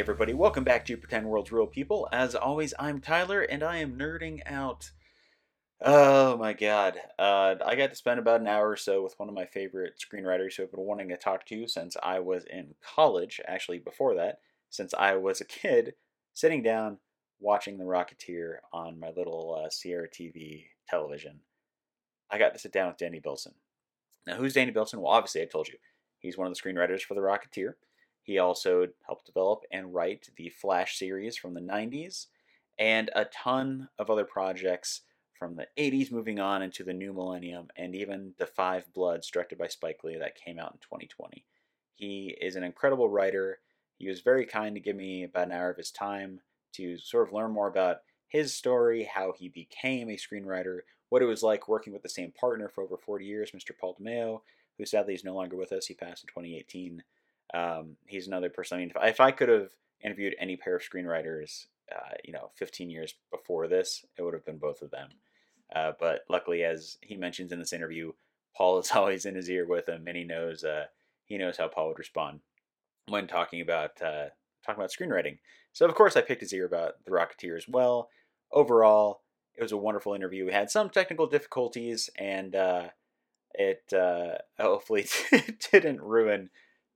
everybody, welcome back to Pretend World's Real People. As always, I'm Tyler, and I am nerding out. Oh my god. Uh, I got to spend about an hour or so with one of my favorite screenwriters who I've been wanting to talk to since I was in college, actually, before that, since I was a kid, sitting down watching The Rocketeer on my little uh, Sierra TV television. I got to sit down with Danny Bilson. Now, who's Danny Bilson? Well, obviously, I told you. He's one of the screenwriters for The Rocketeer. He also helped develop and write the Flash series from the 90s and a ton of other projects from the 80s moving on into the new millennium and even Da Five Bloods directed by Spike Lee that came out in 2020. He is an incredible writer. He was very kind to give me about an hour of his time to sort of learn more about his story, how he became a screenwriter, what it was like working with the same partner for over 40 years, Mr. Paul DeMeo, who sadly is no longer with us. He passed in 2018. Um, he's another person. I mean, if, if I could have interviewed any pair of screenwriters, uh, you know, 15 years before this, it would have been both of them. Uh, but luckily, as he mentions in this interview, Paul is always in his ear with him, and he knows uh, he knows how Paul would respond when talking about uh, talking about screenwriting. So of course, I picked his ear about the Rocketeer as well. Overall, it was a wonderful interview. We had some technical difficulties, and uh, it uh, hopefully didn't ruin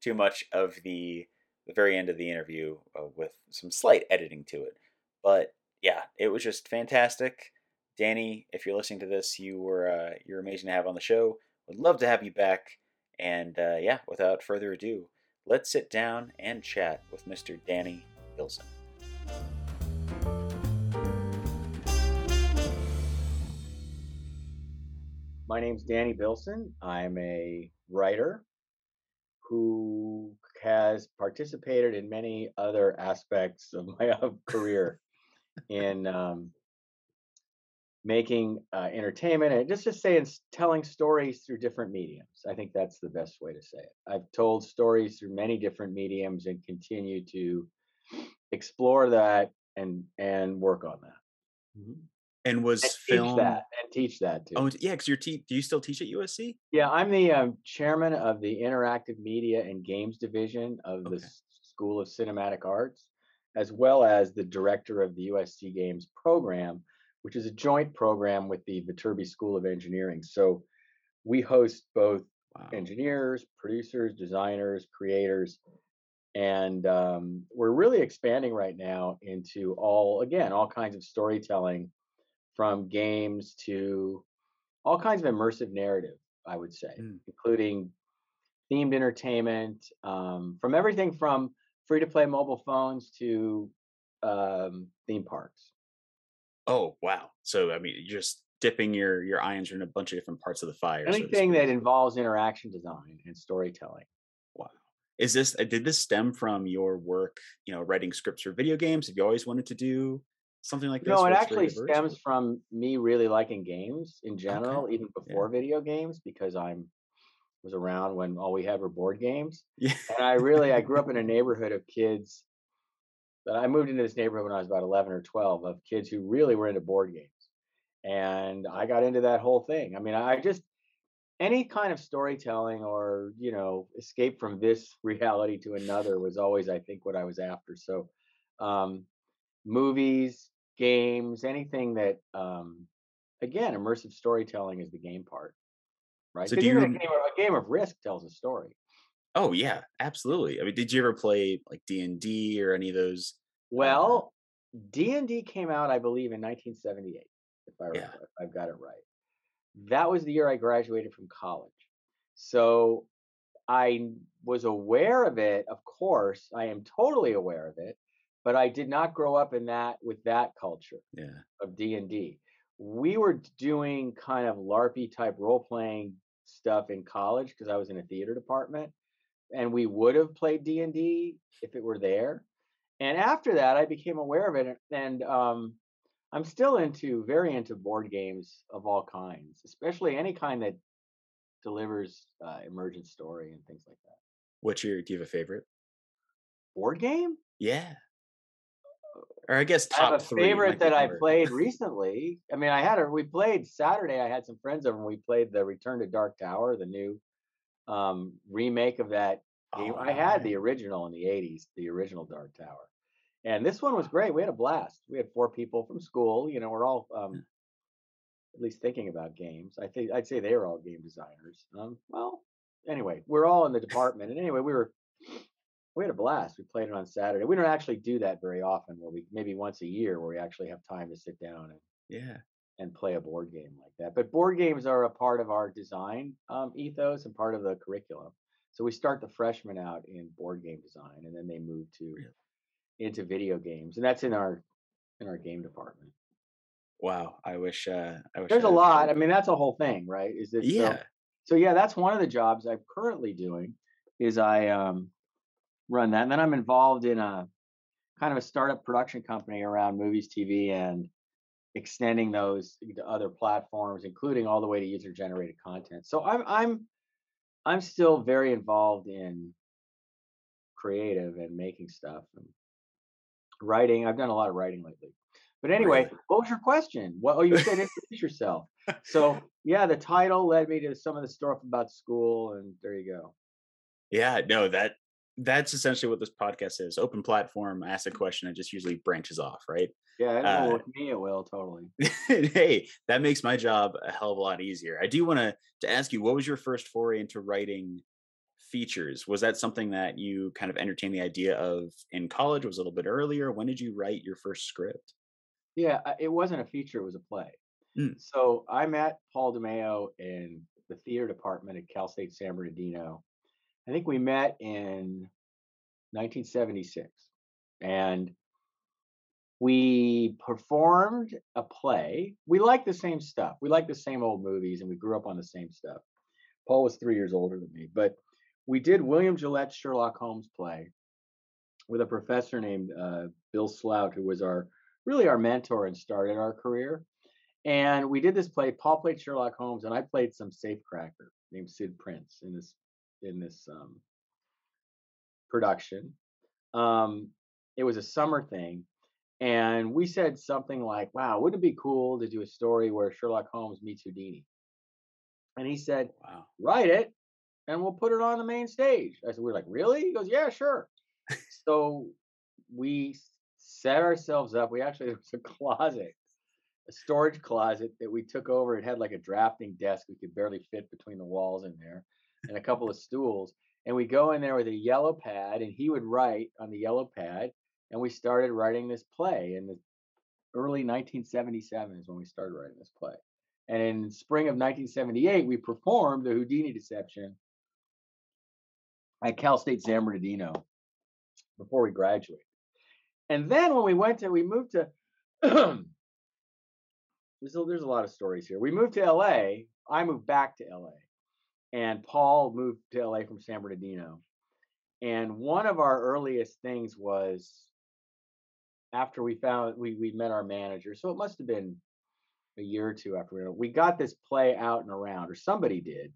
too much of the the very end of the interview uh, with some slight editing to it. But yeah, it was just fantastic. Danny, if you're listening to this, you were uh, you're amazing to have on the show. Would love to have you back. And uh, yeah, without further ado, let's sit down and chat with Mr. Danny Bilson. My name's Danny Bilson. I'm a writer who has participated in many other aspects of my career in um, making uh, entertainment and just to say in telling stories through different mediums. I think that's the best way to say it. I've told stories through many different mediums and continue to explore that and and work on that. Mm-hmm. And was and film that and teach that too. Oh yeah, because you're te- do you still teach at USC? Yeah, I'm the um, chairman of the interactive media and games division of okay. the School of Cinematic Arts, as well as the director of the USC Games program, which is a joint program with the Viterbi School of Engineering. So we host both wow. engineers, producers, designers, creators, and um, we're really expanding right now into all again all kinds of storytelling from games to all kinds of immersive narrative, I would say, mm. including themed entertainment, um, from everything from free to play mobile phones to um, theme parks. Oh wow! So I mean, you're just dipping your your irons in a bunch of different parts of the fire. Anything so that involves interaction design and storytelling. Wow. Is this did this stem from your work? You know, writing scripts for video games. Have you always wanted to do something like this? No, it actually stems from me really liking games in general, okay. even before yeah. video games, because I'm was around when all we had were board games. Yeah. and I really I grew up in a neighborhood of kids that I moved into this neighborhood when I was about 11 or 12 of kids who really were into board games. And I got into that whole thing. I mean, I just any kind of storytelling or, you know, escape from this reality to another was always I think what I was after. So um movies, games, anything that, um, again, immersive storytelling is the game part, right? So do you, a, game of, a game of Risk tells a story. Oh yeah, absolutely. I mean, did you ever play like D and D or any of those? Uh, well, D and D came out, I believe, in 1978, if I yeah. if I've got it right. That was the year I graduated from college, so I was aware of it. Of course, I am totally aware of it but I did not grow up in that with that culture yeah. of D and D. We were doing kind of LARPy type role playing stuff in college because I was in a theater department, and we would have played D and D if it were there. And after that, I became aware of it, and um, I'm still into very into board games of all kinds, especially any kind that delivers uh, emergent story and things like that. What's your? Do you have a favorite board game? Yeah or I guess top I have a favorite that I played recently. I mean, I had a we played Saturday. I had some friends over and we played the Return to Dark Tower, the new um, remake of that game. Oh, I had the original in the '80s, the original Dark Tower. And this one was great. We had a blast. We had four people from school. You know, we're all um, at least thinking about games. I think I'd say they were all game designers. Um, well, anyway, we're all in the department. And anyway, we were we had a blast. We played it on Saturday. We don't actually do that very often. Where we maybe once a year where we actually have time to sit down and Yeah. and play a board game like that. But board games are a part of our design um, ethos and part of the curriculum. So we start the freshmen out in board game design, and then they move to into video games, and that's in our in our game department. Wow. I wish. Uh, I wish. There's a I- lot. I mean, that's a whole thing, right? Is this so? Yeah. So yeah, that's one of the jobs I'm currently doing. Is I um, run that, and then I'm involved in a kind of a startup production company around movies, TV, and extending those to other platforms, including all the way to user-generated content. So I'm I'm I'm still very involved in creative and making stuff and writing. I've done a lot of writing lately. But anyway, Really? what was your question? What oh you said introduce yourself. So yeah, the title led me to some of the stuff about school, and there you go. Yeah. No. That. That's essentially what this podcast is. Open platform. Ask a question. It just usually branches off, right? Yeah, it Uh, with me it will totally. hey, that makes my job a hell of a lot easier. I do want to to ask you, what was your first foray into writing features? Was that something that you kind of entertained the idea of in college? Was a little bit earlier? When did you write your first script? Yeah, it wasn't a feature; it was a play. Mm. So I met Paul DeMeo in the theater department at Cal State San Bernardino. I think we met in 1976, and we performed a play. We liked the same stuff. We liked the same old movies, and we grew up on the same stuff. Paul was three years older than me, but we did William Gillette's Sherlock Holmes play with a professor named uh, Bill Slout, who was our really our mentor and started our career. And we did this play. Paul played Sherlock Holmes, and I played some safecracker named Sid Prince in this in this um, production. Um, it was a summer thing, and we said something like, "Wow, wouldn't it be cool to do a story where Sherlock Holmes meets Houdini?" And he said, Wow. write it and we'll put it on the main stage. I said, we're like, really? He goes, yeah, sure. so we set ourselves up. We actually, there was a closet, a storage closet that we took over. It had like a drafting desk. We could barely fit between the walls in there and a couple of stools. And we go in there with a yellow pad and he would write on the yellow pad. And we started writing this play in the early 1977 is when we started writing this play. And in spring of 1978, we performed the Houdini Deception at Cal State San Bernardino before we graduated. And then when we went to, we moved to, there's, a, there's a lot of stories here. We moved to LA. I moved back to LA. And Paul moved to LA from San Bernardino. And one of our earliest things was after we found, we, we met our manager. So it must have been a year or two after we, we got this play out and around, or somebody did.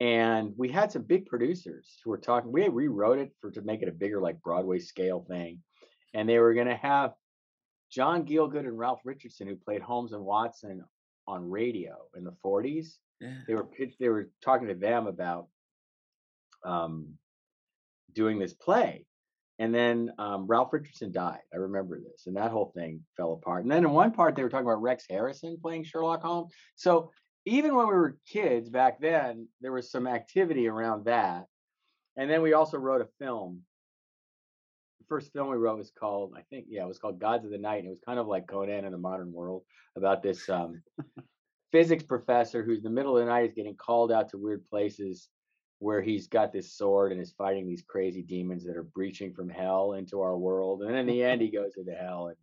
And we had some big producers who were talking. We rewrote it for to make it a bigger, like Broadway scale thing. And they were going to have John Gielgud and Ralph Richardson, who played Holmes and Watson on radio in the 40s. They were they were talking to them about um, doing this play. And then um, Ralph Richardson died. I remember this, and that whole thing fell apart. And then in one part, they were talking about Rex Harrison playing Sherlock Holmes. So even when we were kids back then, there was some activity around that. And then we also wrote a film. The first film we wrote was called, I think, yeah, it was called Gods of the Night. And it was kind of like Conan in the modern world about this um, physics professor who's in the middle of the night is getting called out to weird places where he's got this sword and is fighting these crazy demons that are breaching from hell into our world. And then in the end, he goes into hell and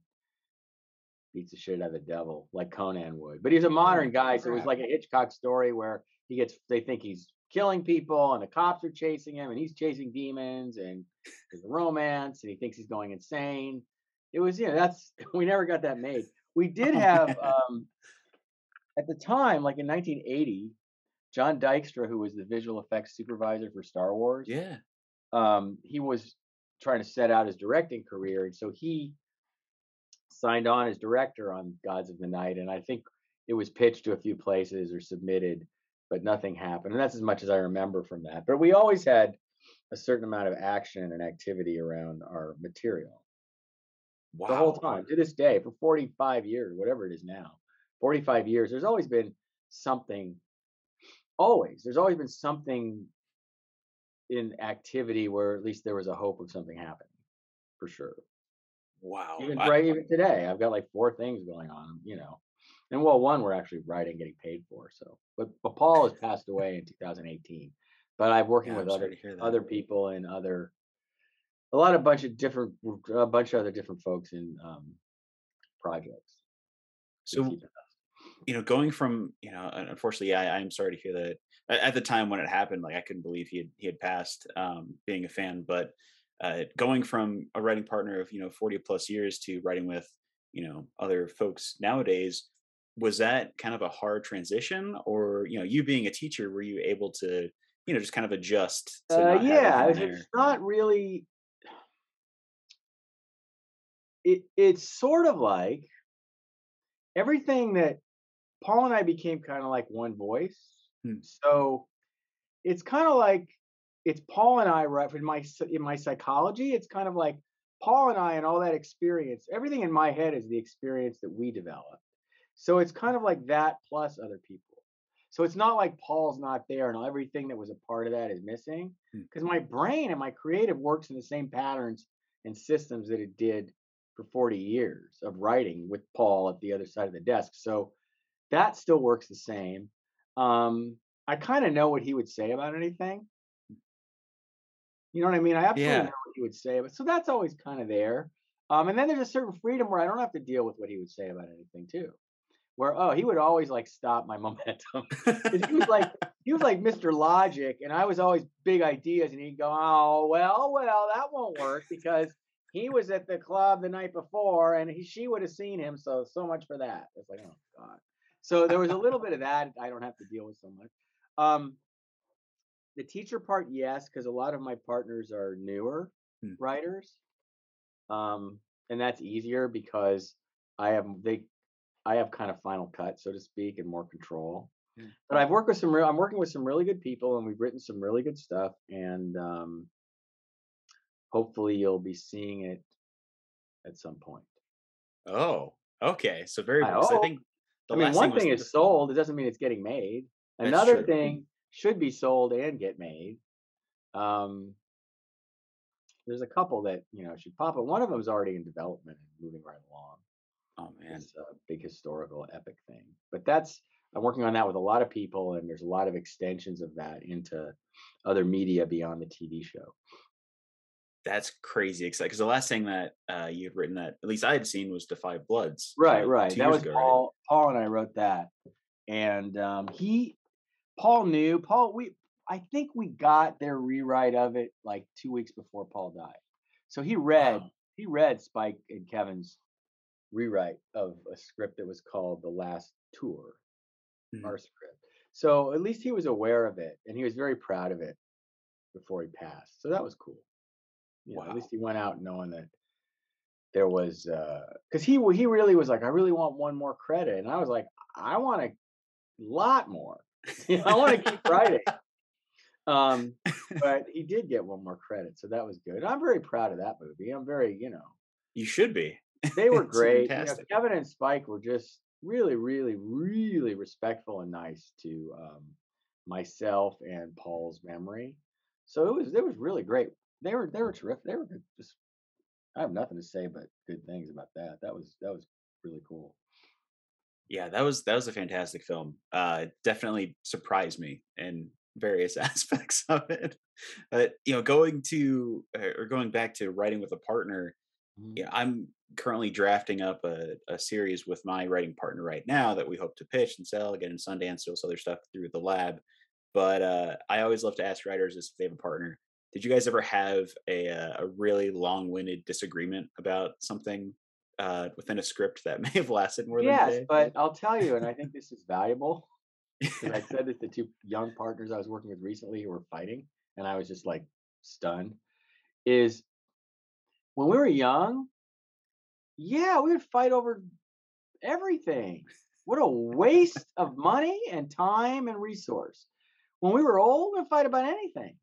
beats the shit out of the devil like Conan would. But he's a modern guy, so it was like a Hitchcock story where he gets they think he's killing people and the cops are chasing him and he's chasing demons and there's a romance and he thinks he's going insane. It was, you know, that's we never got that made. We did Oh, have um at the time, like in 1980, John Dykstra, who was the visual effects supervisor for Star Wars, Yeah. um, he was trying to set out his directing career, and so he signed on as director on Gods of the Night, and I think it was pitched to a few places or submitted, but nothing happened, and that's as much as I remember from that. But we always had a certain amount of action and activity around our material. Wow. the whole time to this day for 45 years, whatever it is now, 45 years. There's always been something. Always, there's always been something in activity where at least there was a hope of something happening, for sure. Wow. Even I- right, even today, I've got like four things going on, you know. And well, one we're actually writing, getting paid for. So, but but Paul has passed away in 2018. But I'm working yeah, with I'm other sorry to hear that. other people and other a lot of bunch of different a bunch of other different folks in um projects. So keep it up. You know, going from you know, unfortunately, yeah, I, I'm sorry to hear that. At, the time when it happened, like I couldn't believe he had he had passed. Um, being a fan, but uh, going from a writing partner of you know 40 plus years to writing with you know other folks nowadays, was that kind of a hard transition, or you know, you being a teacher, were you able to you know just kind of adjust to Uh, yeah, it's, there? not really. It it's sort of like everything that Paul and I became kind of like one voice. Hmm. So it's kind of like it's Paul and I right in my in my psychology. It's kind of like Paul and I and all that experience. Everything in my head is the experience that we developed. So it's kind of like that plus other people. So it's not like Paul's not there and everything that was a part of that is missing Hmm. because my brain and my creative works in the same patterns and systems that it did for 40 years of writing with Paul at the other side of the desk. So that still works the same. Um, I kind of know what he would say about anything. You know what I mean? I absolutely Yeah. know what he would say, but so that's always kind of there. Um, and then there's a certain freedom where I don't have to deal with what he would say about anything too. Where oh, he would always like stop my momentum. he was like he was like Mr. Logic, and I was always big ideas, and he'd go, "Oh well, well, that won't work because he was at the club the night before, and he, she would have seen him. So so much for that." It's like, oh god. So there was a little bit of that. I don't have to deal with so much. Um, the teacher part, yes, because a lot of my partners are newer Hmm. writers, um, and that's easier because I have they I have kind of final cut, so to speak, and more control. Yeah. But I've worked with some real I'm working with some really good people and we've written some really good stuff and um hopefully you'll be seeing it at some point. Oh, okay. So very I I think the I mean one was thing is sold, it doesn't mean it's getting made. Another thing should be sold and get made. Um there's a couple that, you know, should pop, but one of them is already in development and moving right along. Oh man. It's a big historical epic thing. But that's I'm working on that with a lot of people, and there's a lot of extensions of that into other media beyond the TV show. That's crazy exciting because the last thing that uh, you had written that at least I had seen was Da Five Bloods. Right, right. That was ago, right? Paul. Paul and I wrote that, and um, he, Paul knew. Paul, we I think we got their rewrite of it like two weeks before Paul died. So he read Wow. he read Spike and Kevin's rewrite of a script that was called The Last Tour. Mhm. our script. So at least he was aware of it and he was very proud of it before he passed. So that was cool. You know, Wow. at least he went out knowing that there was because he w- he really was like, I really want one more credit, and I was like, I want a lot more. You know, I want to keep writing. Um, but he did get one more credit, so that was good. I'm very proud of that movie. I'm very, you know, You should be. they were It's great. You know, fantastic. Kevin and Spike were just really, really, really respectful and nice to um, myself and Paul's memory. So it was it was really great. They were they were terrific. They were good. Just I have nothing to say but good things about that. That was that was really cool. Yeah, that was that was a fantastic film. Uh, definitely surprised me in various aspects of it. But you know, going to uh, or going back to writing with a partner, Mhm. yeah, I'm currently drafting up a, a series with my writing partner right now that we hope to pitch and sell, get in Sundance, do some other stuff through the lab. But uh, I always love to ask writers if they have a partner. Did you guys ever have a uh, a really long-winded disagreement about something uh, within a script that may have lasted more than a Yes, but I'll tell you, and I think this is valuable because I said this to two young partners I was working with recently who were fighting, and I was just like stunned. Is when we were young, yeah, we would fight over everything. What a waste of money and time and resource. When we were old, we'd fight about anything.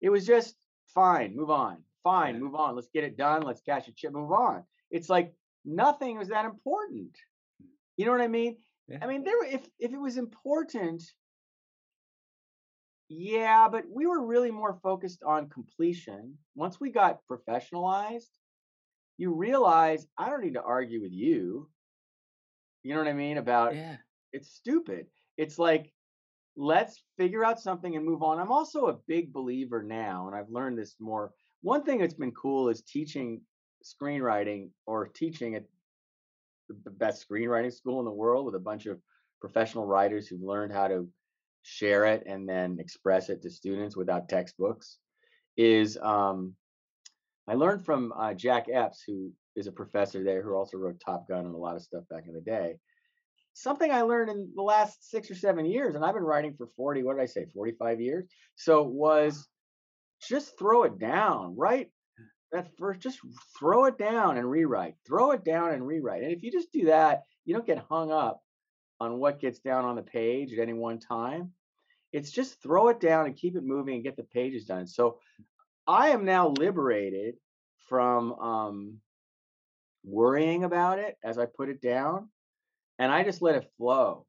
It was just fine, move on. Fine, move on. Let's get it done. Let's cash a chip, move on. it's like nothing was that important. Mm. You know what I mean? Yeah. I mean, there if if it was important, yeah, but we were really more focused on completion. Once we got professionalized, you realize I don't need to argue with you. You know what I mean? About Yeah. it's stupid. It's like let's figure out something and move on. I'm also a big believer now, and I've learned this more. One thing that's been cool is teaching screenwriting or teaching at the best screenwriting school in the world with a bunch of professional writers who've learned how to share it and then express it to students without textbooks is um, I learned from uh, Jack Epps, who is a professor there who also wrote Top Gun and a lot of stuff back in the day. Something I learned in the last six or seven years, and I've been writing for 40, what did I say, 45 years? So was just throw it down, right? That first, just throw it down and rewrite, throw it down and rewrite. And if you just do that, you don't get hung up on what gets down on the page at any one time. It's just throw it down and keep it moving and get the pages done. So I am now liberated from um, worrying about it as I put it down, and I just let it flow.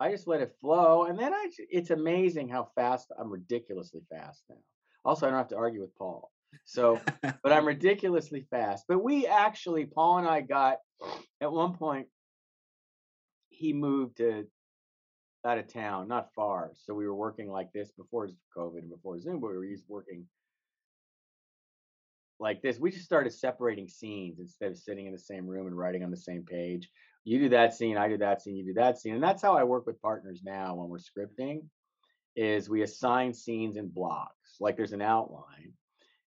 I just let it flow, and then I. It's amazing how fast I'm ridiculously fast now. Also, I don't have to argue with Paul. So, but I'm ridiculously fast. But we actually, Paul and I got at one point. He moved to out of town, not far. So we were working like this before COVID and before Zoom, but we were used working like this. We just started separating scenes instead of sitting in the same room and writing on the same page. You do that scene, I do that scene, you do that scene. And that's how I work with partners now when we're scripting is we assign scenes in blocks. Like there's an outline.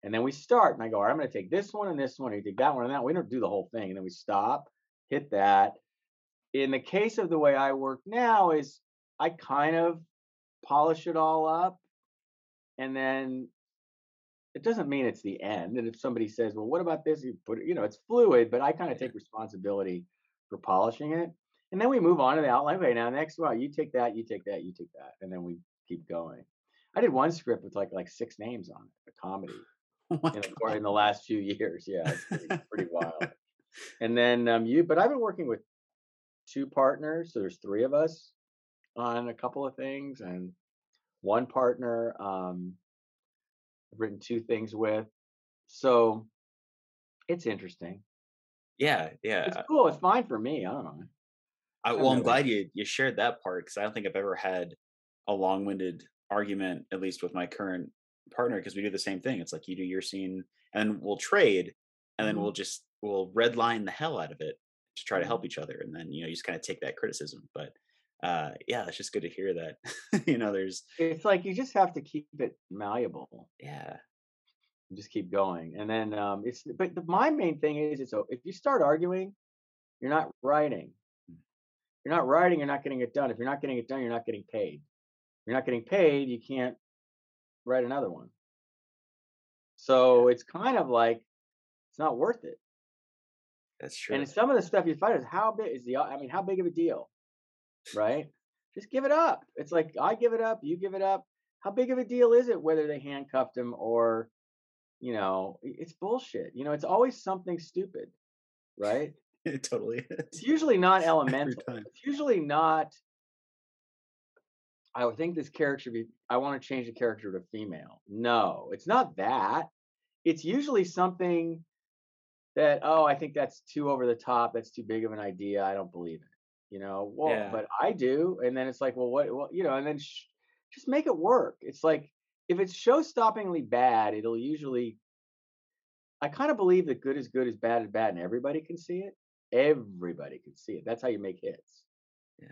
And then we start and I go, all right, I'm going to take this one and this one, and you take that one and that. one." We don't do the whole thing. And then we stop, hit that. In the case of the way I work now is I kind of polish it all up and then it doesn't mean it's the end. And if somebody says, well, what about this? You put it, you know, it's fluid, but I kind of take responsibility for polishing it. And then we move on to the outline. Right now next one, you take that, you take that, you take that. And then we keep going. I did one script with like like six names on it, a comedy Oh in the, in the last few years. Yeah, it's pretty, pretty wild. And then um, you, but I've been working with two partners. So there's three of us on a couple of things, and one partner um, I've written two things with. So it's interesting. Yeah, yeah. It's cool. It's fine for me. I don't know. I, well, I'm glad you you shared that part because I don't think I've ever had a long-winded argument, at least with my current partner, because we do the same thing. It's like you do your scene, and we'll trade, and then Mhm. we'll just we'll redline the hell out of it to try to help each other, and then you know you just kind of take that criticism. But uh, yeah, it's just good to hear that. you know, there's It's like you just have to keep it malleable. yeah, just keep going. And then um, it's but the, my main thing is it's o- if you start arguing, you're not writing. You're not writing. You're not getting it done. If you're not getting it done, you're not getting paid. If you're not getting paid. You can't write another one. So it's kind of like it's not worth it. that's true. And some of the stuff you find is how big is the I mean how big of a deal, right? Just give it up. It's like I give it up, you give it up. How big of a deal is it whether they handcuffed him or, you know, it's bullshit. You know, it's always something stupid, right? it totally is. It's usually not elemental. It's usually not. I would think this character should be. I want to change the character to female. No, it's not that. It's usually something that oh, I think that's too over the top. That's too big of an idea. I don't believe it. You know, well, Yeah. but I do. And then it's like, well, what? Well, you know, and then sh- just make it work. It's like if it's show-stoppingly bad, it'll usually. I kind of believe that good is good is bad is bad, and everybody can see it. Everybody can see it. That's how you make hits. Yeah.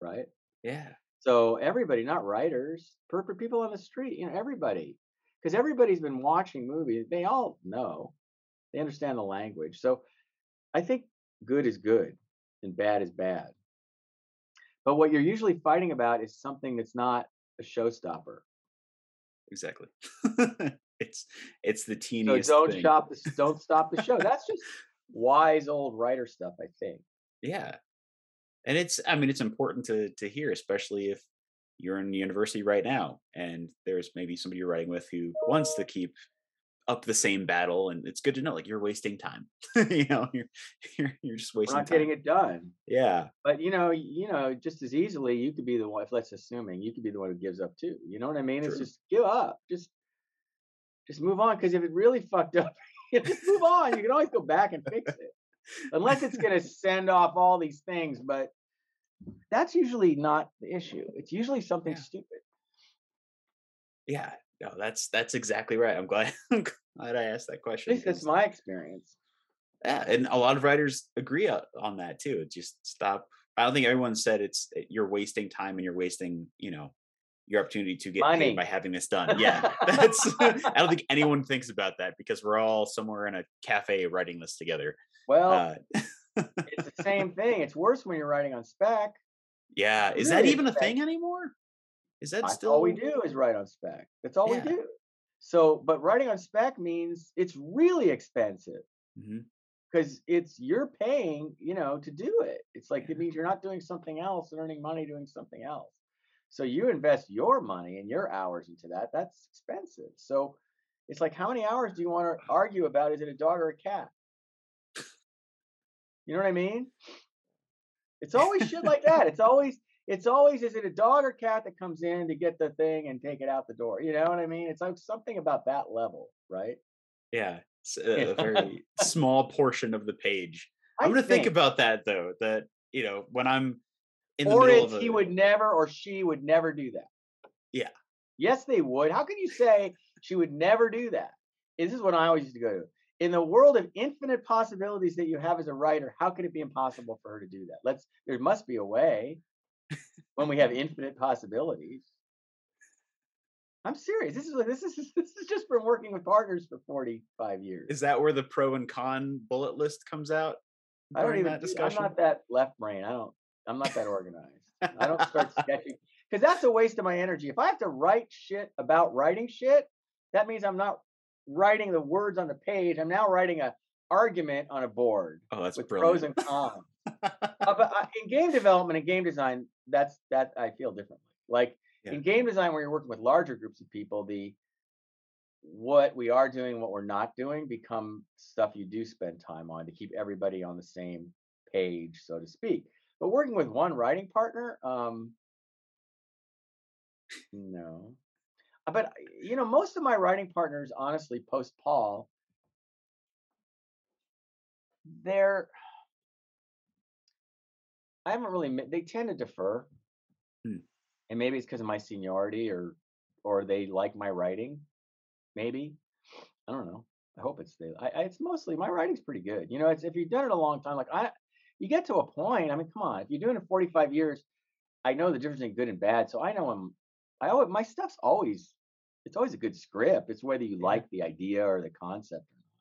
Right. Yeah. So everybody, not writers, per, per people on the street, you know, everybody, because everybody's been watching movies. They all know, they understand the language. So I think good is good and bad is bad. But what you're usually fighting about is something that's not a showstopper. Exactly. it's it's the So teeniest don't thing. stop the don't stop the show. That's just wise old writer stuff, I think. Yeah. And it's I mean it's important to to hear, especially if you're in university right now and there's maybe somebody you're writing with who wants to keep up the same battle, and it's good to know like you're wasting time. you know, you're you're you're just We're wasting not time. getting it done. Yeah, But you know, you know, just as easily you could be the one. If let's assuming you could be the one who gives up too. You know what I mean? It's just give up. Just just move on. Because if it really fucked up, you just move on. You can always go back and fix it, unless it's going to send off all these things. But that's usually not the issue. It's usually something Yeah. stupid. yeah. No, that's that's exactly right. I'm glad I'm glad I asked that At question. least that's my experience. Yeah, and a lot of writers agree on that too. Just stop. I don't think everyone said it's eh, you're wasting time and you're wasting, you know, your opportunity to get Money. paid by having this done. Yeah, that's. I don't think anyone thinks about that because we're all somewhere in a cafe writing this together. Well, Uh, it's the same thing. It's worse when you're writing on spec. yeah, is that even a thing anymore? Is that That's still all we do is write on spec. That's all Yeah. we do. So, but writing on spec means it's really expensive mm-hmm. because it's you're paying, you know, to do it. It's like Yeah. it means you're not doing something else and earning money doing something else. So you invest your money and your hours into that. That's expensive. So it's like, how many hours do you want to argue about? Is it a dog or a cat? You know what I mean? It's always shit like that. It's always it's always is it a dog or cat that comes in to get the thing and take it out the door? You know what I mean? It's like something about that level, right? Yeah, it's a, very small portion of the page. I'm I gonna think about that though. That you know when I'm in the or middle of a, he would never or she would never do that. Yeah. Yes, they would. How can you say she would never do that? This is what I always used to go to. In the world of infinite possibilities that you have as a writer, how could it be impossible for her to do that? Let's there must be a way when we have infinite possibilities. I'm serious. This is this is this is just from working with partners for 45 years. Is that where the pro and con bullet list comes out? I don't even. that do- discussion. I'm not that left brain. I don't. I'm not that organized. I don't start sketching because that's a waste of my energy. If I have to write shit about writing shit, that means I'm not writing the words on the page. I'm now writing a argument on a board oh, that's with brilliant. pros and cons. Uh, but uh, in game development and game design, that's that I feel differently. Like Yeah. in game design, where you're working with larger groups of people, the what we are doing, what we're not doing, become stuff you do spend time on to keep everybody on the same page, so to speak. But working with one writing partner, um, no. Uh, But you know, most of my writing partners, honestly, post Paul, they're I haven't really met, they tend to defer. Hmm. And maybe it's because of my seniority or or they like my writing. Maybe. I don't know. I hope it's they I, I it's mostly my writing's pretty good. You know, it's if you've done it a long time, like I you get to a point, I mean, come on, if you're doing it 45 years, I know the difference between good and bad. So I know I'm I always my stuff's always it's always a good script. It's whether you Yeah. like the idea or the concept or not.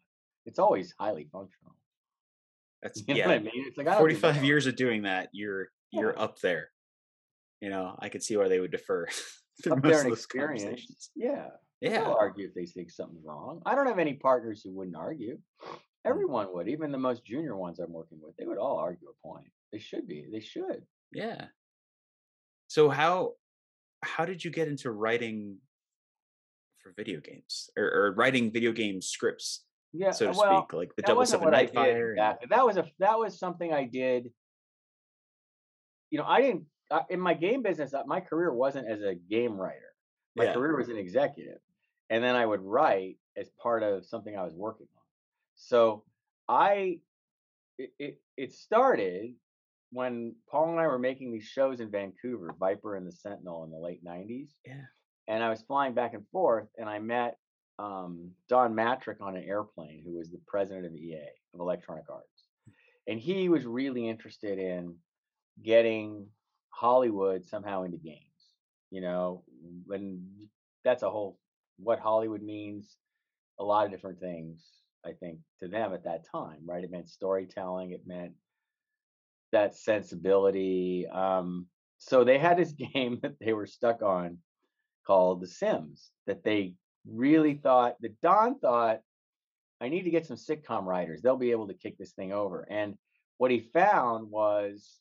It's always highly functional. That's You know yeah. what I mean? It's like I don't give a 45 fuck. years of doing that, you're you're up there. You know, I could see why they would defer up there in experience. Yeah. Yeah. They'll argue if they think something's wrong. I don't have any partners who wouldn't argue. Hmm. Everyone would, even the most junior ones I'm working with. They would all argue a point. They should be. They should. Yeah. So how how did you get into writing for video games or, or writing video game scripts, Yeah. so to well, speak, like the wasn't Seven Night Fire? and- That was a that was something I did. You know, I didn't uh, in my game business. uh, My career wasn't as a game writer. My Yeah. career was an executive, and then I would write as part of something I was working on. So I, it it, it started when Paul and I were making these shows in Vancouver, Viper and the Sentinel, in the late '90s Yeah. and I was flying back and forth, and I met um, Don Mattrick on an airplane, who was the president of EA of Electronic Arts, and he was really interested in getting Hollywood somehow into games. You know, when that's a whole what Hollywood means, a lot of different things. I think to them at that time, right? It meant storytelling. It meant that sensibility. Um, so they had this game that they were stuck on called The Sims that they really thought that Don thought I need to get some sitcom writers. They'll be able to kick this thing over. And what he found was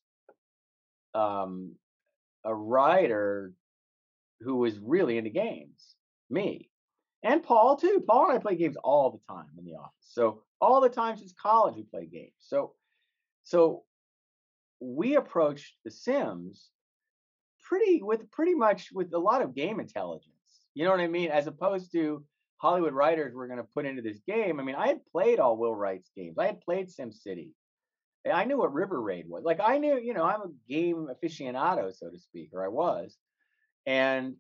um, a writer who was really into games, me. and Paul too. Paul and I play games all the time in the office. So all the time since college we play games. So so we approached The Sims pretty with pretty much with a lot of game intelligence. You know what I mean? As opposed to Hollywood writers were going to put into this game. I mean, I had played all Will Wright's games. I had played SimCity. I knew what River Raid was. Like I knew, you know, I'm a game aficionado, so to speak, or I was. And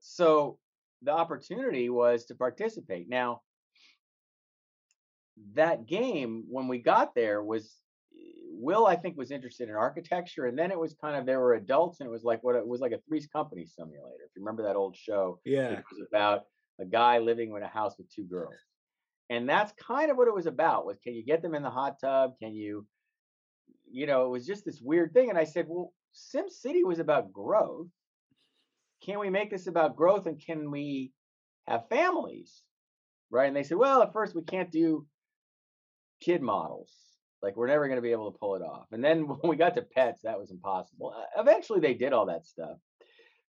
so the opportunity was to participate. Now, that game, when we got there, was Will, I think, was interested in architecture, and then it was kind of there were adults, and it was like what it was like a Three's Company simulator. If you remember that old show, yeah, it was about a guy living in a house with two girls, and that's kind of what it was about. Was can you get them in the hot tub? Can you, you know, it was just this weird thing. And I said, well, SimCity was about growth. Can we make this about growth, and can we have families, right? And they said, well, at first we can't do kid models like we're never going to be able to pull it off. And then when we got to pets, that was impossible. Uh, eventually, they did all that stuff,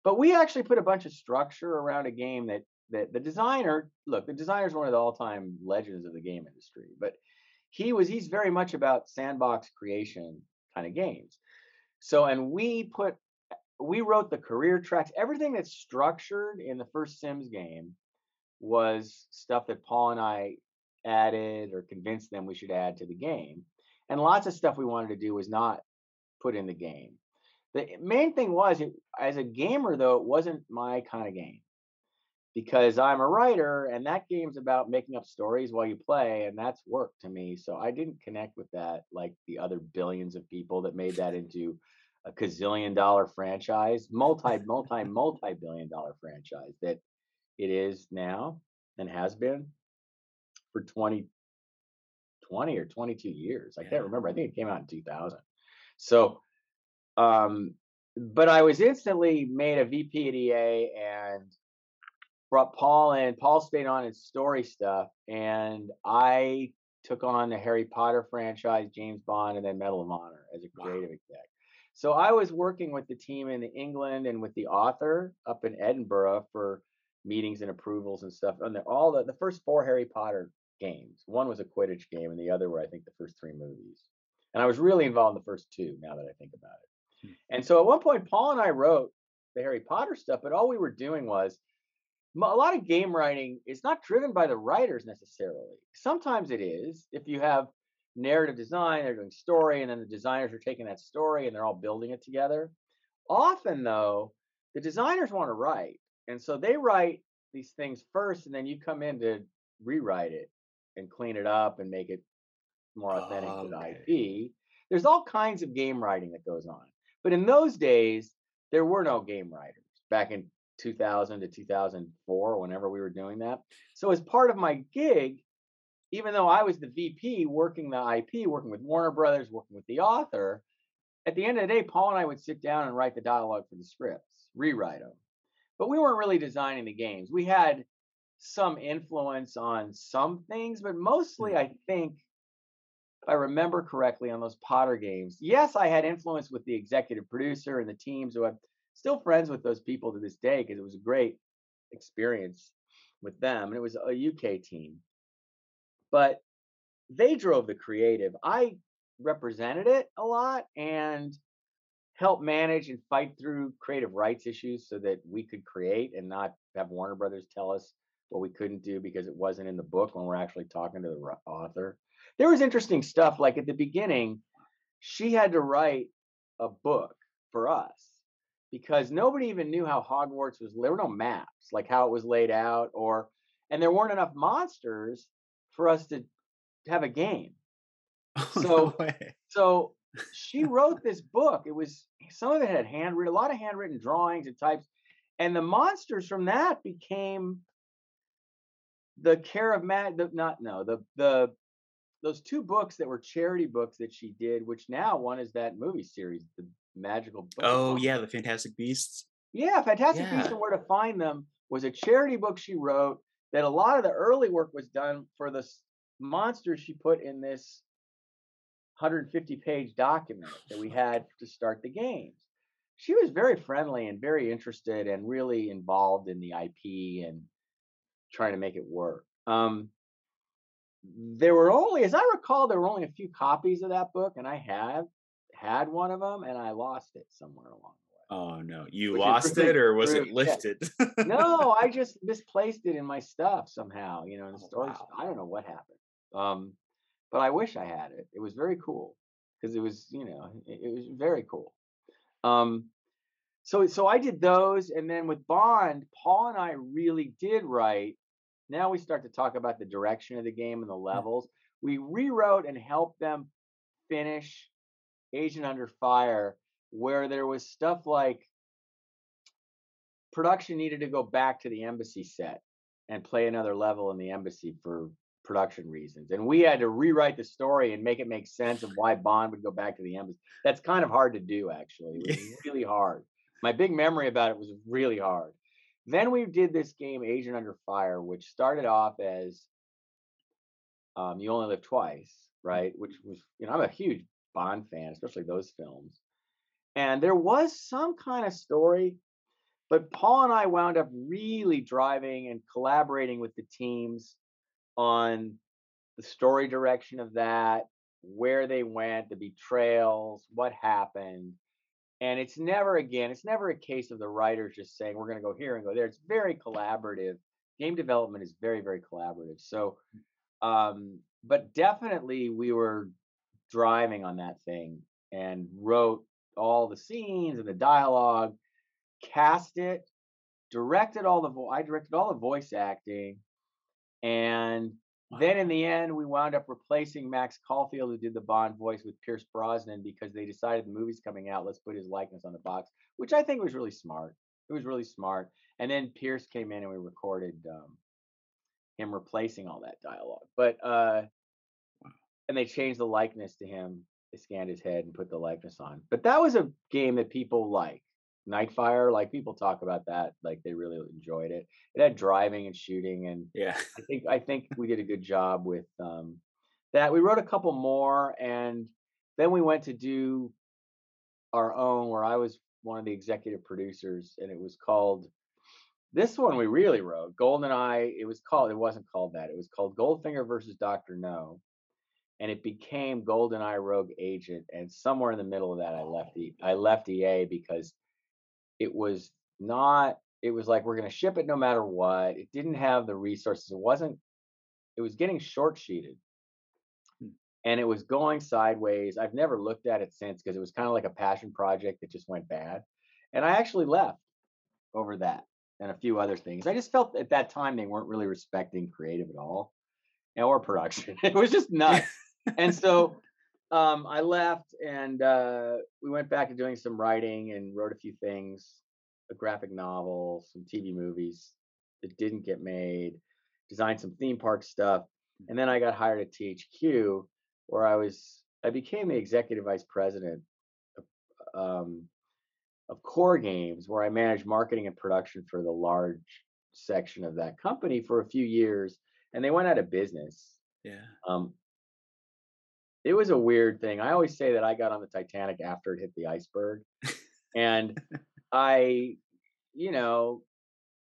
but we actually put a bunch of structure around a game that that the designer look. The designer is one of the all-time legends of the game industry, but he was he's very much about sandbox creation kind of games. So, and we put we wrote the career tracks. Everything that's structured in the first Sims game was stuff that Paul and I added or convinced them we should add to the game and lots of stuff we wanted to do was not put in the game. The main thing was, it, as a gamer though, it wasn't my kind of game because I'm a writer and that game's about making up stories while you play, and that's work to me. So I didn't connect with that like the other billions of people that made that into a gazillion dollar franchise, multi, multi, multi billion dollar franchise that it is now and has been for 20 20 or 22 years. I yeah. can't remember. I think it came out in 2000. So, um, but I was instantly made a VP at EA and brought Paul in. Paul stayed on his story stuff, and I took on the Harry Potter franchise, James Bond, and then Medal of Honor as a creative wow. exec. So I was working with the team in England and with the author up in Edinburgh for meetings and approvals and stuff. And all the, the first four Harry Potter games. One was a Quidditch game, and the other were, I think, the first three movies. And I was really involved in the first two. Now that I think about it, hmm. and so at one point, Paul and I wrote the Harry Potter stuff, but all we were doing was a lot of game writing is not driven by the writers necessarily. Sometimes it is. If you have narrative design, they're doing story, and then the designers are taking that story and they're all building it together. Often, though, the designers want to write, and so they write these things first, and then you come in to rewrite it and clean it up and make it more authentic oh, to the IP. There's all kinds of game writing that goes on. But in those days, there were no game writers back in 2000 to 2004, whenever we were doing that. So, as part of my gig, even though I was the VP working the IP, working with Warner Brothers, working with the author, at the end of the day, Paul and I would sit down and write the dialogue for the scripts, rewrite them. But we weren't really designing the games. We had some influence on some things, but mostly hmm. I think, if I remember correctly, on those Potter games, yes, I had influence with the executive producer and the teams who I'm still friends with those people to this day because it was a great experience with them. And it was a UK team. But they drove the creative. I represented it a lot and helped manage and fight through creative rights issues so that we could create and not have Warner Brothers tell us what we couldn't do because it wasn't in the book when we're actually talking to the author. There was interesting stuff like at the beginning, she had to write a book for us because nobody even knew how Hogwarts was. There were no maps, like how it was laid out, or and there weren't enough monsters for us to have a game. Oh, so, no so she wrote this book. It was some of it had handwritten, a lot of handwritten drawings and types, and the monsters from that became the care of Matt, the, not no, the the those two books that were charity books that she did, which now one is that movie series, the Magical. Book oh yeah, the Fantastic Beasts. Yeah, Fantastic yeah. Beasts and Where to Find Them was a charity book she wrote. That a lot of the early work was done for the monsters she put in this 150 page document that we had to start the games. She was very friendly and very interested and really involved in the IP and trying to make it work. Um, there were only, as I recall, there were only a few copies of that book, and I have had one of them, and I lost it somewhere along the way. Oh no, you Which lost really, it, or was really it lifted? no, I just misplaced it in my stuff somehow. You know, in the Oh, storage. wow. I don't know what happened. Um, but I wish I had it. It was very cool because it was, you know, it, it was very cool. Um, so so I did those, and then with Bond, Paul and I really did write. Now we start to talk about the direction of the game and the levels. We rewrote and helped them finish Agent Under Fire, where there was stuff like production needed to go back to the embassy set and play another level in the embassy for production reasons. And we had to rewrite the story and make it make sense of why Bond would go back to the embassy. That's kind of hard to do, actually. It was really hard. My big memory about it was really hard. Then we did this game, Agent Under Fire, which started off as um, You Only Live Twice, right? Which was, you know, I'm a huge Bond fan, especially those films. And there was some kind of story, but Paul and I wound up really driving and collaborating with the teams on the story direction of that, where they went, the betrayals, what happened. And it's never again, it's never a case of the writers just saying we're going to go here and go there. It's very collaborative. Game development is very, very collaborative. So, um, but definitely we were driving on that thing and wrote all the scenes and the dialogue, cast it, directed all the vo- I directed all the voice acting, and then in the end we wound up replacing Max Caulfield who did the Bond voice with Pierce Brosnan because they decided the movie's coming out, let's put his likeness on the box, which I think was really smart. It was really smart. And then Pierce came in and we recorded um, him replacing all that dialogue. But uh and they changed the likeness to him. They scanned his head and put the likeness on. But that was a game that people like. Nightfire, like people talk about that, like they really enjoyed it. It had driving and shooting, and yeah. I think I think we did a good job with um, that. We wrote a couple more, and then we went to do our own, where I was one of the executive producers, and it was called. This one we really wrote Golden Eye. It was called. It wasn't called that. It was called Goldfinger versus Doctor No, and it became Golden Eye Rogue Agent. And somewhere in the middle of that, I left the I left EA because it was not. It was like we're going to ship it no matter what. It didn't have the resources. It wasn't. It was getting short sheeted hmm. and it was going sideways. I've never looked at it since because it was kind of like a passion project that just went bad. And I actually left over that and a few other things. I just felt at that time they weren't really respecting creative at all or production. it was just nuts. and so um, I left and uh, we went back to doing some writing and wrote a few things, a graphic novel, some TV movies that didn't get made, designed some theme park stuff. And then I got hired at THQ where I was I became the executive vice president of, um, of core games, where I managed marketing and production for the large section of that company for a few years, and they went out of business. Yeah. Um, it was a weird thing. I always say that I got on the Titanic after it hit the iceberg, and I, you know,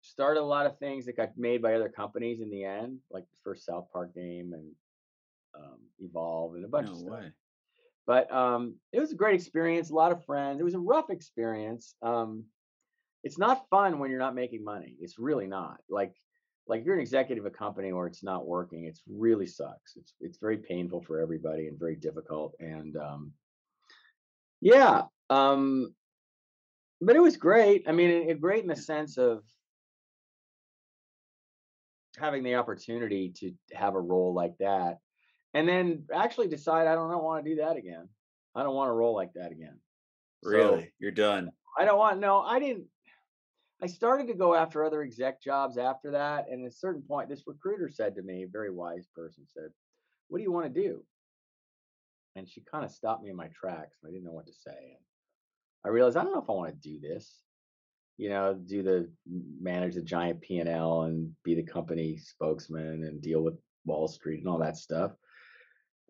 started a lot of things that got made by other companies in the end, like the first South Park game and um, Evolve and a bunch No of stuff. way. But um, it was a great experience. A lot of friends. It was a rough experience. Um, it's not fun when you're not making money. It's really not. Like like if you're an executive of a company where it's not working, it's really sucks. It's it's very painful for everybody and very difficult. And um, yeah, um, but it was great. I mean, it, it great in the sense of having the opportunity to have a role like that and then actually decide I don't want to do that again. I don't want to roll like that again. So, Really? You're done. I don't want no, I didn't I started to go after other exec jobs after that. And at a certain point, this recruiter said to me, a very wise person said, What do you want to do? And she kind of stopped me in my tracks. And I didn't know what to say. And I realized I don't know if I want to do this. You know, do the manage the giant P and L and be the company spokesman and deal with Wall Street and all that stuff.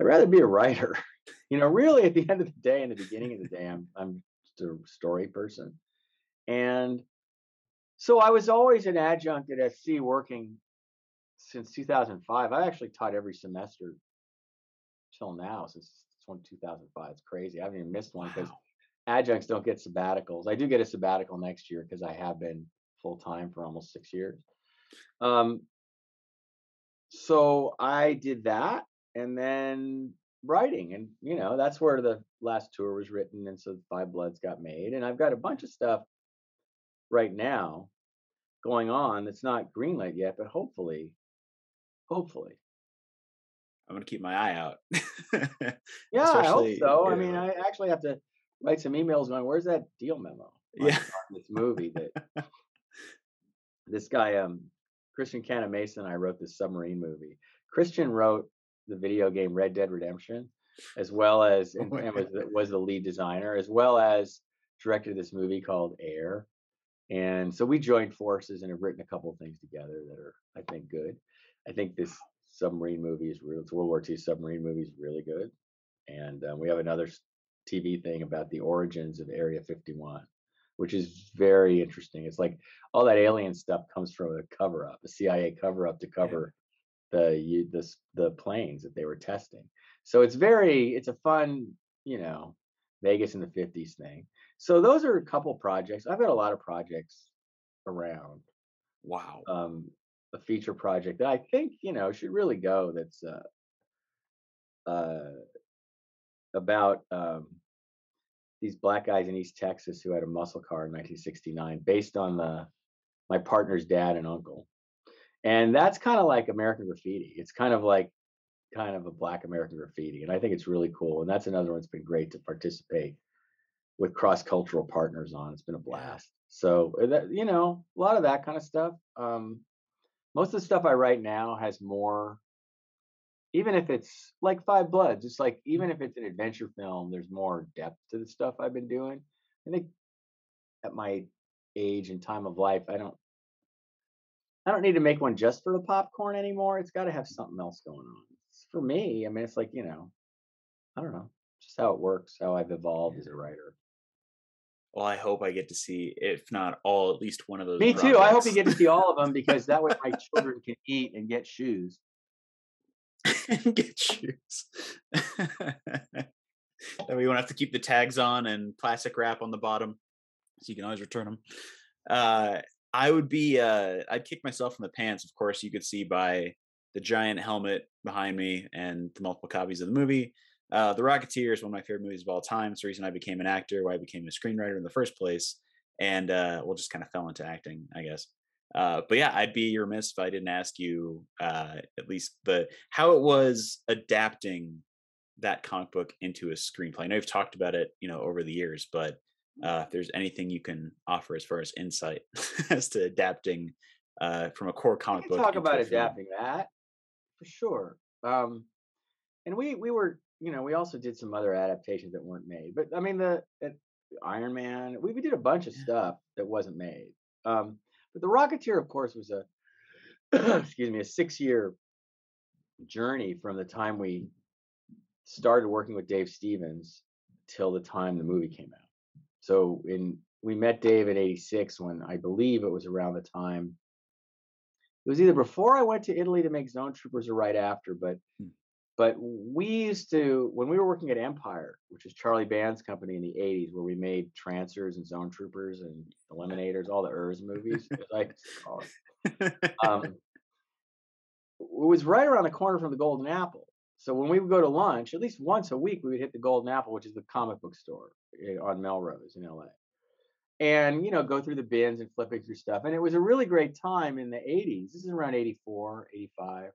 I'd rather be a writer. You know, really at the end of the day, in the beginning of the day, I'm I'm just a story person. And so I was always an adjunct at SC working since 2005. I actually taught every semester till now since 2005. It's crazy. I haven't even missed one because Wow. adjuncts don't get sabbaticals. I do get a sabbatical next year because I have been full time for almost six years. Um, so I did that and then writing, and you know, that's where the last tour was written, and so Five Bloods got made. And I've got a bunch of stuff right now going on that's not greenlit yet, but hopefully, hopefully. I'm gonna keep my eye out. Yeah, I hope so. I mean, know, I actually have to write some emails going, where's that deal memo yeah. this movie that this guy, um, Christian Cantamessa Mason, I wrote this submarine movie. Christian wrote the video game Red Dead Redemption, as well as Oh and, and was the, was the lead designer, as well as directed this movie called Air. And so we joined forces and have written a couple of things together that are, I think, good. I think this submarine movie is real. It's World War II submarine movie is really good. And um, we have another TV thing about the origins of Area 51, which is very interesting. It's like all that alien stuff comes from a cover up, a CIA cover up to Yeah. cover the you the the planes that they were testing. So it's very it's a fun, you know, Vegas in the 50s thing. So those are a couple projects. I've got a lot of projects around. Wow. Um a feature project that I think, you know, should really go that's uh uh about um these black guys in East Texas who had a muscle car in 1969 based on the my partner's dad and uncle. And that's kind of like American Graffiti. It's kind of like kind of a black American Graffiti, and I think it's really cool. And that's another one that's been great to participate with cross-cultural partners on. It's been a blast. So uh, that you know, a lot of that kind of stuff. Um, most of the stuff I write now has more, even if it's like Five Bloods. It's like even if it's an adventure film, there's more depth to the stuff I've been doing. I think at my age and time of life, I don't I don't need to make one just for the popcorn anymore. It's got to have something else going on. It's for me, I mean, it's like, you know, I don't know, just how it works, how I've evolved as a writer. Well, I hope I get to see, if not all, at least one of those Me too. I hope you get to see all of them because that way my children can eat and get shoes. and get shoes. that way you won't have to keep the tags on and plastic wrap on the bottom, so you can always return them. Uh, I would be, uh, I'd kick myself in the pants. Of course, you could see by the giant helmet behind me and the multiple copies of the movie. Uh, the Rocketeer is one of my favorite movies of all time. It's the reason I became an actor, why I became a screenwriter in the first place, and uh, well, just kind of fell into acting, I guess. Uh, but yeah, I'd be remiss if I didn't ask you uh, at least the how it was adapting that comic book into a screenplay. I know you've talked about it, you know, over the years, but uh, if there's anything you can offer as far as insight as to adapting uh, from a core comic can book talk about adapting that for sure. Um, and we we were, you know, we also did some other adaptations that weren't made. But I mean, the, the Iron Man, we, we did a bunch of stuff that wasn't made. Um, but the Rocketeer, of course, was a excuse me, a six year journey from the time we started working with Dave Stevens till the time the movie came out. So in we met Dave in 86 when I believe it was around the time it was either before I went to Italy to make Zone Troopers or right after, but Hmm. But we used to when we were working at Empire, which is Charlie Band's company in the 80s, where we made Trancers and Zone Troopers and Eliminators, all the Urs movies, as I used to call it. Um, it was right around the corner from the Golden Apple. So when we would go to lunch, at least once a week, we would hit the Golden Apple, which is the comic book store eh, on Melrose in LA. And, you know, go through the bins and flipping through stuff. And it was a really great time in the 80s. This is around 84, 85,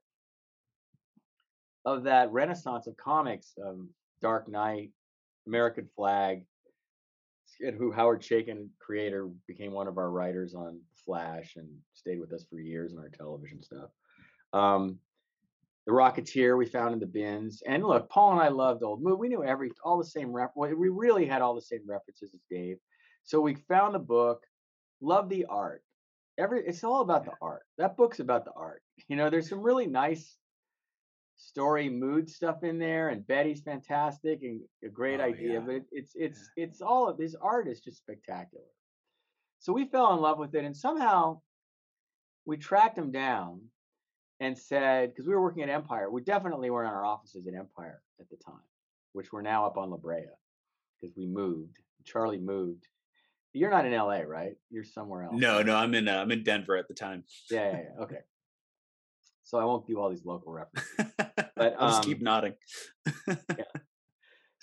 of that renaissance of comics, um, Dark Knight, American Flagg, and who Howard Chaykin, creator, became one of our writers on Flash and stayed with us for years in our television stuff. Um, the Rocketeer we found in the bins, and look, Paul and I loved old movie. We knew every all the same well, We really had all the same references as Dave. So we found the book, loved the art. Every it's all about the art. That book's about the art. You know, there's some really nice story mood stuff in there, and Betty's fantastic and a great Oh, idea. yeah. But it, it's it's it's all of this art is just spectacular. So we fell in love with it, and somehow we tracked him down and said, because we were working at Empire, we definitely weren't in our offices at Empire at the time, which we're now up on La Brea because we moved. Charlie moved. You're not in LA, right? You're somewhere else. No, no, I'm in uh, I'm in Denver at the time. Yeah, yeah, yeah. Okay. So I won't do all these local references. but I'll just keep um, nodding. yeah.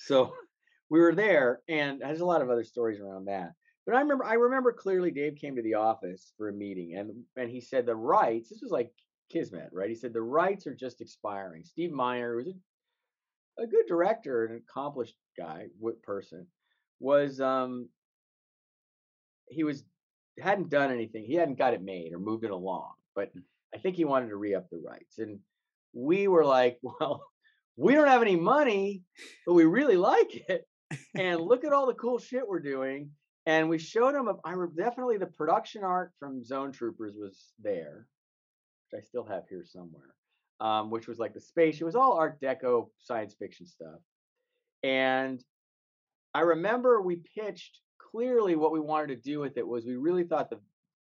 So we were there, and there's a lot of other stories around that. But I remember, I remember clearly, Dave came to the office for a meeting, and and he said the rights. This was like Kismet, right? He said the rights are just expiring. Steve Meyer who was a, a good director, an accomplished guy, wit person, was um he was hadn't done anything. He hadn't got it made or moved it along, but I think he wanted to re up the rights. And we were like, well, we don't have any money, but we really like it. And look at all the cool shit we're doing. And we showed him, I re- definitely the production art from Zone Troopers was there, which I still have here somewhere, um, which was like the space. It was all Art Deco science fiction stuff. And I remember we pitched clearly what we wanted to do with it was we really thought the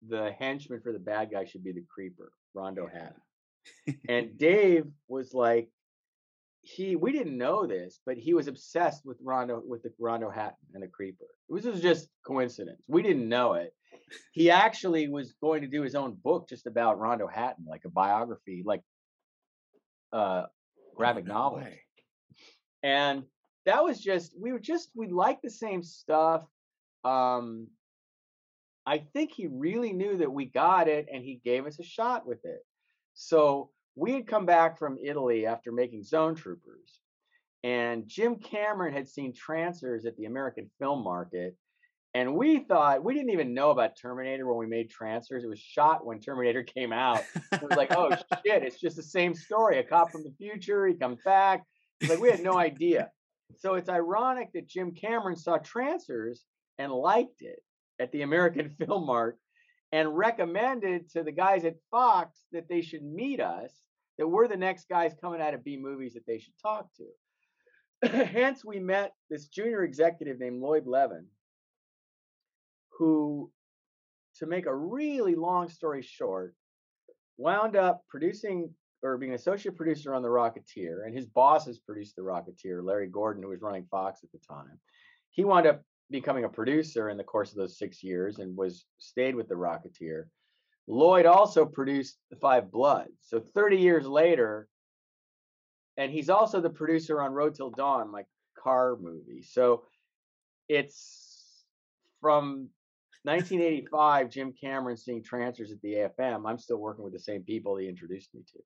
the henchman for the bad guy should be the creeper, Rondo Hatton. and Dave was like, he we didn't know this, but he was obsessed with Rondo with the Rondo Hatton and the creeper. It was, was just coincidence. We didn't know it. He actually was going to do his own book just about Rondo Hatton, like a biography, like uh graphic Oh, no novel. way. And that was just we were just we liked the same stuff. Um I think he really knew that we got it and he gave us a shot with it. So we had come back from Italy after making Zone Troopers, and Jim Cameron had seen Trancers at the American Film Market. And we thought we didn't even know about Terminator when we made Trancers. It was shot when Terminator came out. It was like, oh shit, it's just the same story. A cop from the future, he comes back. It's like we had no idea. So it's ironic that Jim Cameron saw Trancers and liked it at the American Film Mart and recommended to the guys at Fox that they should meet us, that we're the next guys coming out of B movies that they should talk to. Hence, we met this junior executive named Lloyd Levin, who, to make a really long story short, wound up producing or being associate producer on The Rocketeer, and his bosses produced The Rocketeer, Larry Gordon, who was running Fox at the time. He wound up becoming a producer in the course of those six years and was stayed with The Rocketeer. Lloyd also produced The Five Bloods. So 30 years later, and he's also the producer on Road Till Dawn, my car movie. So it's from 1985, Jim Cameron seeing Trancers at the AFM. I'm still working with the same people he introduced me to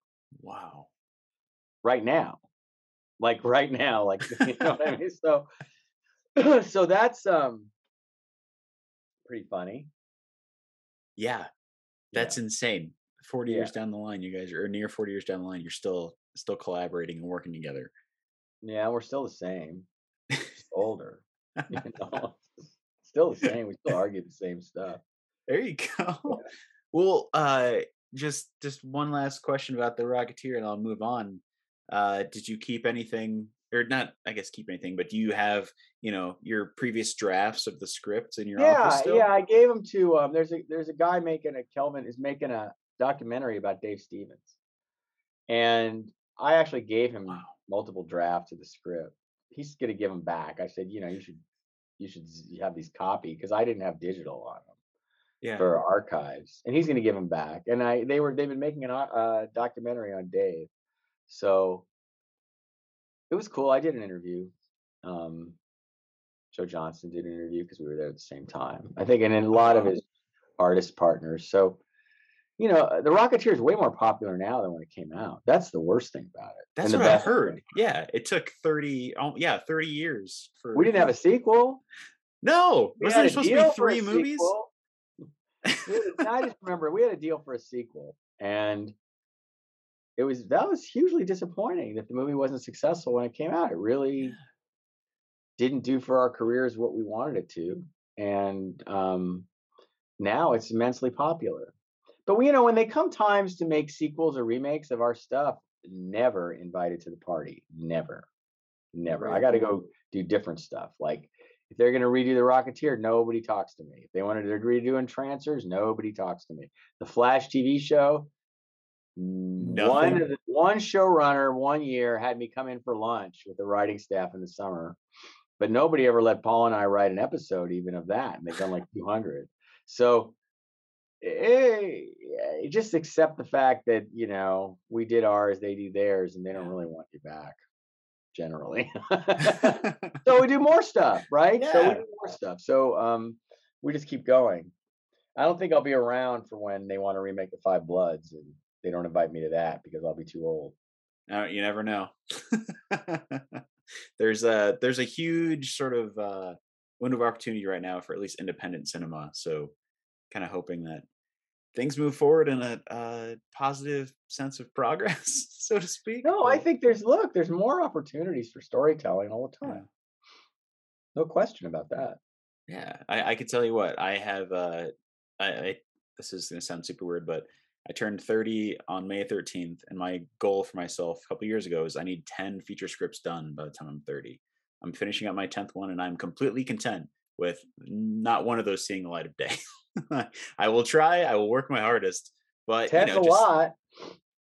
Wow. right now. Like right now, like you know what I mean? So so that's um pretty funny. Yeah, that's insane. Forty Yeah. years down the line, you guys are near forty years down the line. You're still still collaborating and working together. Yeah, we're still the same. Older. You know? Still the same. We still argue the same stuff. There you go. Well, uh, just just one last question about the Rocketeer, and I'll move on. Uh, did you keep anything, or not? I guess keep anything, but do you have you know your previous drafts of the scripts in your office Yeah, still? yeah. I gave them to um there's a there's a guy making a Kelvin is making a documentary about Dave Stevens. And I actually gave him Wow. multiple drafts of the script. He's gonna give them back. I said, you know, you should you should have these copy because I didn't have digital on them Yeah. for archives, and he's going to give them back. And I, they were, they've been making a uh, documentary on Dave, so it was cool. I did an interview. Um, Joe Johnston did an interview because we were there at the same time. I think, and then a lot of his artist partners. So, you know, uh, the Rocketeer is way more popular now than when it came out. That's the worst thing about it. That's what I best thing. heard. Yeah, it took thirty. Oh, yeah, thirty years for. We didn't have a sequel. No, We wasn't there supposed to be three movies? sequel. We had a- I just remember we had a deal for a sequel, and it was that was hugely disappointing that the movie wasn't successful when it came out. It really didn't do for our careers what we wanted it to, and um, now it's immensely popular. But we, you know, when they come times to make sequels or remakes of our stuff, never invited to the party. Never, never. I got to go do different stuff. Like if they're going to redo the Rocketeer, nobody talks to me. If they wanted to redo Entrancers, nobody talks to me. The Flash TV show, Nothing? of the, one showrunner one year had me come in for lunch with the writing staff in the summer, but nobody ever let Paul and I write an episode even of that, and they've done like 200. So eh, just accept the fact that you know we did ours, they do theirs, and they don't really want you back generally. so we do more stuff, right? So we do more stuff. So um, we just keep going. I don't think I'll be around for when they want to remake the Five Bloods, and they don't invite me to that because I'll be too old. Uh, you never know. there's a there's a huge sort of uh, window of opportunity right now for at least independent cinema. So, kind of hoping that things move forward in a uh, positive sense of progress, so to speak. No, I think there's look, there's more opportunities for storytelling all the time. No question about that. Yeah, I, I could tell you what I have. Uh, I, I this is gonna sound super weird, but I turned 30 on May 13th, and my goal for myself a couple years ago is I need 10 feature scripts done by the time I'm 30. I'm finishing up my 10th one, and I'm completely content with not one of those seeing the light of day. I will try. I will work my hardest, but Ten's you know, a just, lot.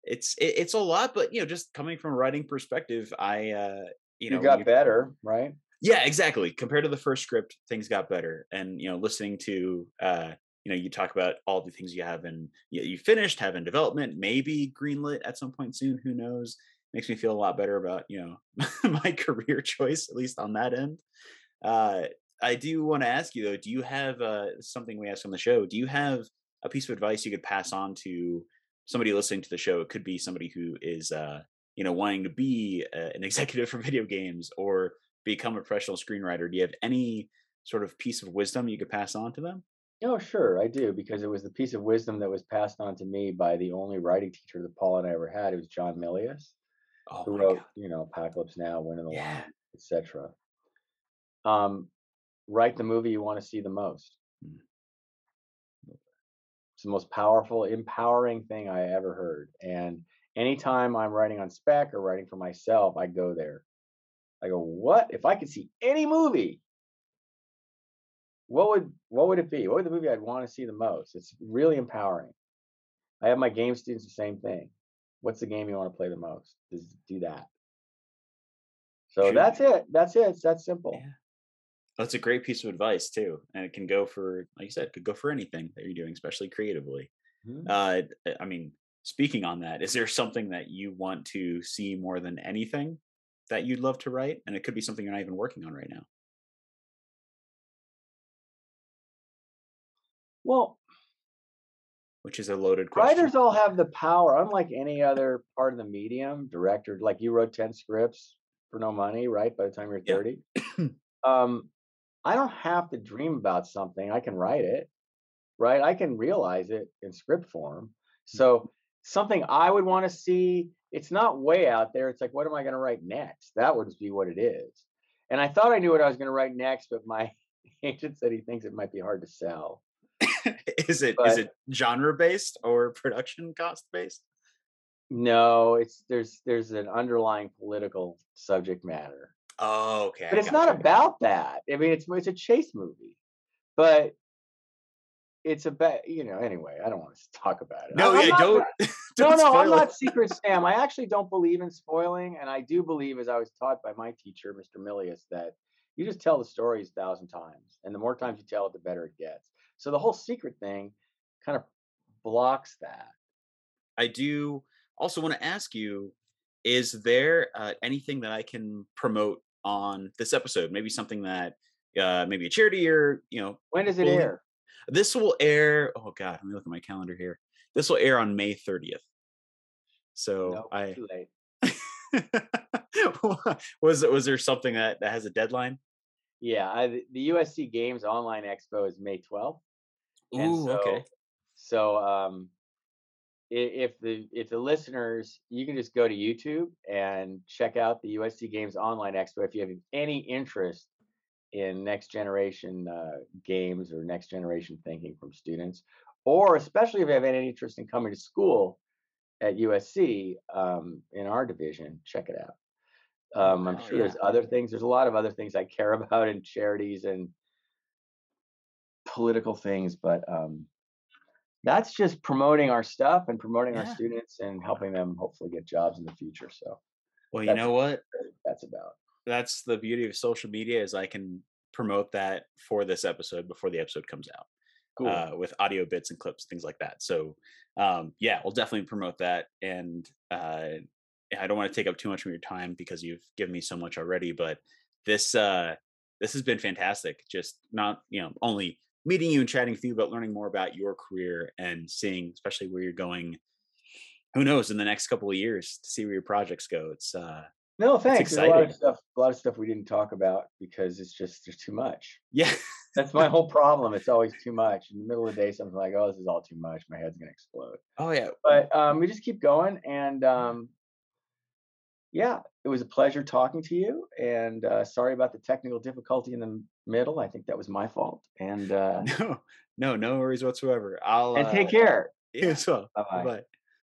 it's it, it's a lot. But you know, just coming from a writing perspective, I uh, you You, know got better, right? yeah, exactly. Compared to the first script, things got better. And you know, listening to uh, you know, you talk about all the things you have and you, you finished, have in development, maybe greenlit at some point soon. Who knows? Makes me feel a lot better about you know my career choice, at least on that end. Uh, I do want to ask you though, do you have uh, something we ask on the show? Do you have a piece of advice you could pass on to somebody listening to the show? It could be somebody who is uh, you know wanting to be uh, an executive for video games or become a professional screenwriter. Do you have any sort of piece of wisdom you could pass on to them? Oh, sure, I do, because it was the piece of wisdom that was passed on to me by the only writing teacher that Paul and I ever had. It was John Milius, Oh who my wrote, god! you know, Apocalypse Now, Win in the Yeah. Line, etc. Um, write the movie you want to see the most. Mm. It's the most powerful, empowering thing I ever heard. And anytime I'm writing on spec or writing for myself, I go there. I go, what if I could see any movie? What would what would it be? What would the movie I'd want to see the most? It's really empowering. I have my game students the same thing. What's the game you want to play the most? Just do that. So that's it. That's it. It's that simple. Yeah. That's a great piece of advice too, and it can go for, like you said, it could go for anything that you're doing, especially creatively. Mhm. Uh, I mean, speaking on that, is there something that you want to see more than anything that you'd love to write? And it could be something you're not even working on right now. Well, which is a loaded question. writers all have the power, unlike any other part of the medium. Director, like you wrote 10 scripts for no money, right? By the time you're Yeah. 30. um, I don't have to dream about something. I can write it, right? I can realize it in script form. So something I would want to see, it's not way out there. It's like, what am I going to write next? That would be what it is. And I thought I knew what I was going to write next, but my agent said he thinks it might be hard to sell. Is it is but- it genre based or production cost based? No, it's there's there's an underlying political subject matter. Oh, okay. But it's not about that. I mean, it's it's a chase movie, but it's about you know. Anyway, I don't want to talk about it. No, I'm yeah, not- don't. No, don't no, I'm it. not Secret Sam. I actually don't believe in spoiling, and I do believe, as I was taught by my teacher, Mr. Milius, that you just tell the stories a thousand times, and the more times you tell it, the better it gets. So the whole secret thing kind of blocks that. I do also want to ask you: Is there uh, anything that I can promote on this episode? Maybe something that, uh, maybe a charity or you know, When does it Well, air? this will air. Oh God, let me look at my calendar here. This will air on May thirtieth. So No, I too late. was was there something that, that has a deadline? Yeah, I, the- the USC Games Online Expo is May 12th. And Ooh, so, okay. So um, if the if the listeners, you can just go to YouTube and check out the USC Games Online Expo if you have any interest in next generation uh, games or next generation thinking from students, or especially if you have any interest in coming to school at USC um, in our division, check it out. Um, I'm wow, sure there's other things. There's a lot of other things I care about in charities and political things, but um, that's just promoting our stuff and promoting our students and helping them hopefully get jobs in the future. So Well, you know what? what that's about. That's the beauty of social media is I can promote that for this episode before the episode comes out. Cool. uh, with audio bits and clips, things like that. So, um, yeah, we'll definitely promote that. And uh, I don't want to take up too much of your time because you've given me so much already. But this uh, this has been fantastic. Just not you know only meeting you and chatting with you, but learning more about your career and seeing, especially where you're going. Who knows in the next couple of years to see where your projects go. It's uh, no, thanks. A lot of stuff, a lot of stuff we didn't talk about because it's just there's too much. yeah, That's my whole problem. It's always too much. In the middle of the day, something like, oh, this is all too much. My head's gonna explode. oh yeah, But um, we just keep going, and um, yeah, it was a pleasure talking to you. And uh, sorry about the technical difficulty in the middle. I think that was my fault. And uh, no, no, no worries whatsoever. I'll and uh, take care. You as well. Bye. Bye.